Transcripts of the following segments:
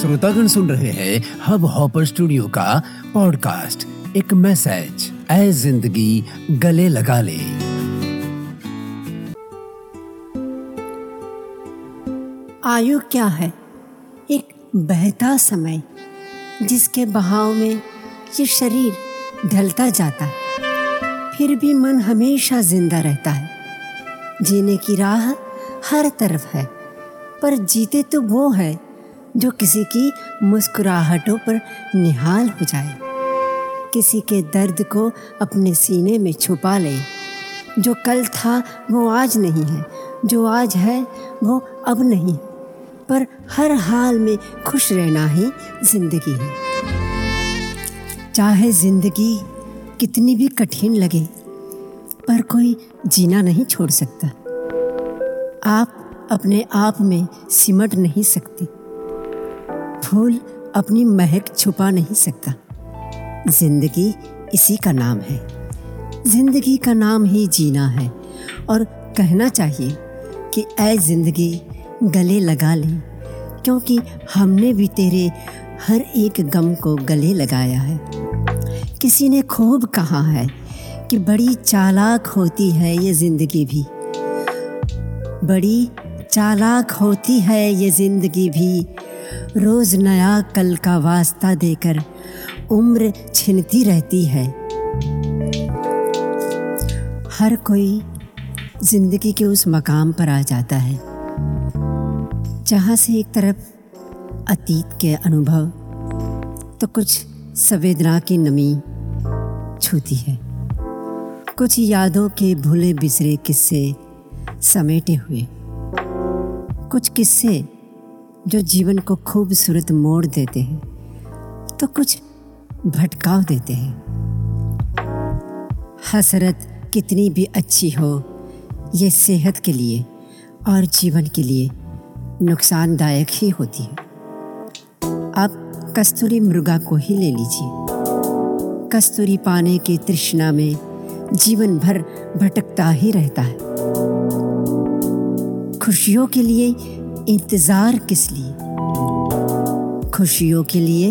श्रोतागण सुन रहे हैं हब हॉपर स्टूडियो का पॉडकास्ट। एक मैसेज, ऐ ज़िंदगी गले लगा ले। आयु क्या है? एक बहता समय, जिसके बहाव में ये शरीर ढलता जाता है। फिर भी मन हमेशा ज़िंदा रहता है। जीने की राह हर तरफ़ है, पर जीते तो वो है जो किसी की मुस्कुराहटों पर निहाल हो जाए। किसी के दर्द को अपने सीने में छुपा ले। जो कल था, वो आज नहीं है। जो आज है, वो अब नहीं। पर हर हाल में खुश रहना ही ज़िंदगी है। चाहे ज़िंदगी कितनी भी कठिन लगे, पर कोई जीना नहीं छोड़ सकता। आप अपने आप में सिमट नहीं सकते। फूल अपनी महक छुपा नहीं सकता। ज़िंदगी इसी का नाम है। ज़िंदगी का नाम ही जीना है। और कहना चाहिए कि ऐ ज़िंदगी, गले लगा ले। क्योंकि हमने भी तेरे हर एक गम को गले लगाया है। किसी ने खूब कहा है कि बड़ी चालाक होती है ये ज़िंदगी भी। बड़ी चालाक होती है ये ज़िंदगी भी। रोज नया कल का वास्ता देकर उम्र छिनती रहती है। हर कोई ज़िंदगी के उस मकाम पर आ जाता है, जहाँ से एक तरफ़ अतीत के अनुभव तो कुछ संवेदना की नमी छूती है। कुछ यादों के भूले बिसरे किस्से समेटे हुए, कुछ किस्से जो जीवन को खूबसूरत मोड़ देते हैं तो कुछ भटकाव देते हैं। हसरत कितनी भी अच्छी हो, ये सेहत के लिए और जीवन के लिए नुकसानदायक ही होती है। आप कस्तूरी मृगा को ही ले लीजिए। कस्तूरी पाने की तृष्णा में जीवन भर भटकता ही रहता है। खुशियों के लिए इंतज़ार किस लिए? खुशियों के लिए?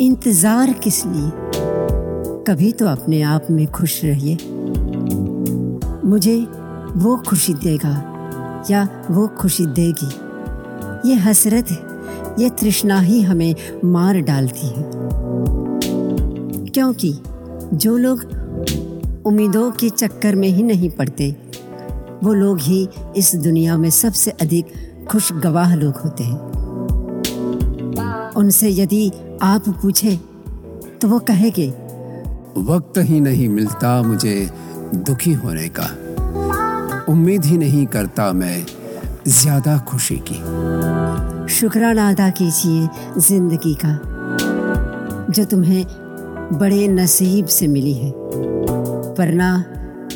इंतज़ार किस लिए? कभी तो अपने आप में खुश रहिए। मुझे वो खुशी देगा, या वो खुशी देगी? ये हसरत, ये तृष्णा ही हमें मार डालती है। क्योंकि जो लोग उम्मीदों के चक्कर में ही नहीं पड़ते, वो लोग ही इस दुनिया में सबसे अधिक खुश गवाह लोग होते हैं। उनसे यदि आप पूछे तो वो कहेंगे वक्त ही नहीं मिलता मुझे दुखी होने का। उम्मीद ही नहीं करता मैं ज़्यादा खुशी की। शुक्राना अदा कीजिए ज़िंदगी का जो तुम्हें बड़े नसीब से मिली है। वरना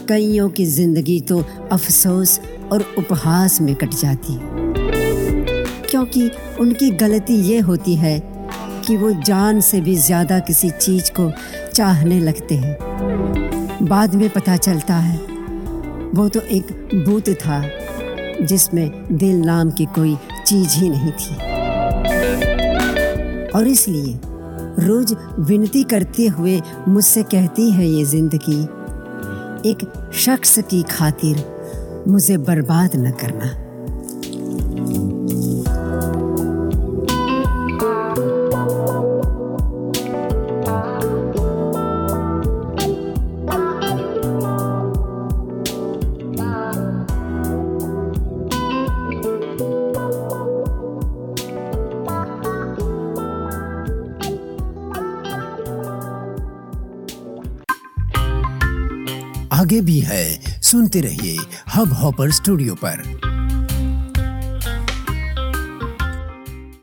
कईयों की ज़िंदगी तो अफसोस और उपहास में कट जाती। है क्योंकि उनकी गलती ये होती है कि वो जान से भी ज़्यादा किसी चीज़ को चाहने लगते हैं। बाद में पता चलता है, वो तो एक भूत था, जिसमें दिल नाम की कोई चीज़ ही नहीं थी। और इसलिए रोज विनती करते हुए मुझसे कहती है ये ज़िंदगी, एक शख्स की खातिर मुझे बर्बाद न करना। आगे भी है। सुनते रहिए हब हॉपर स्टूडियो पर।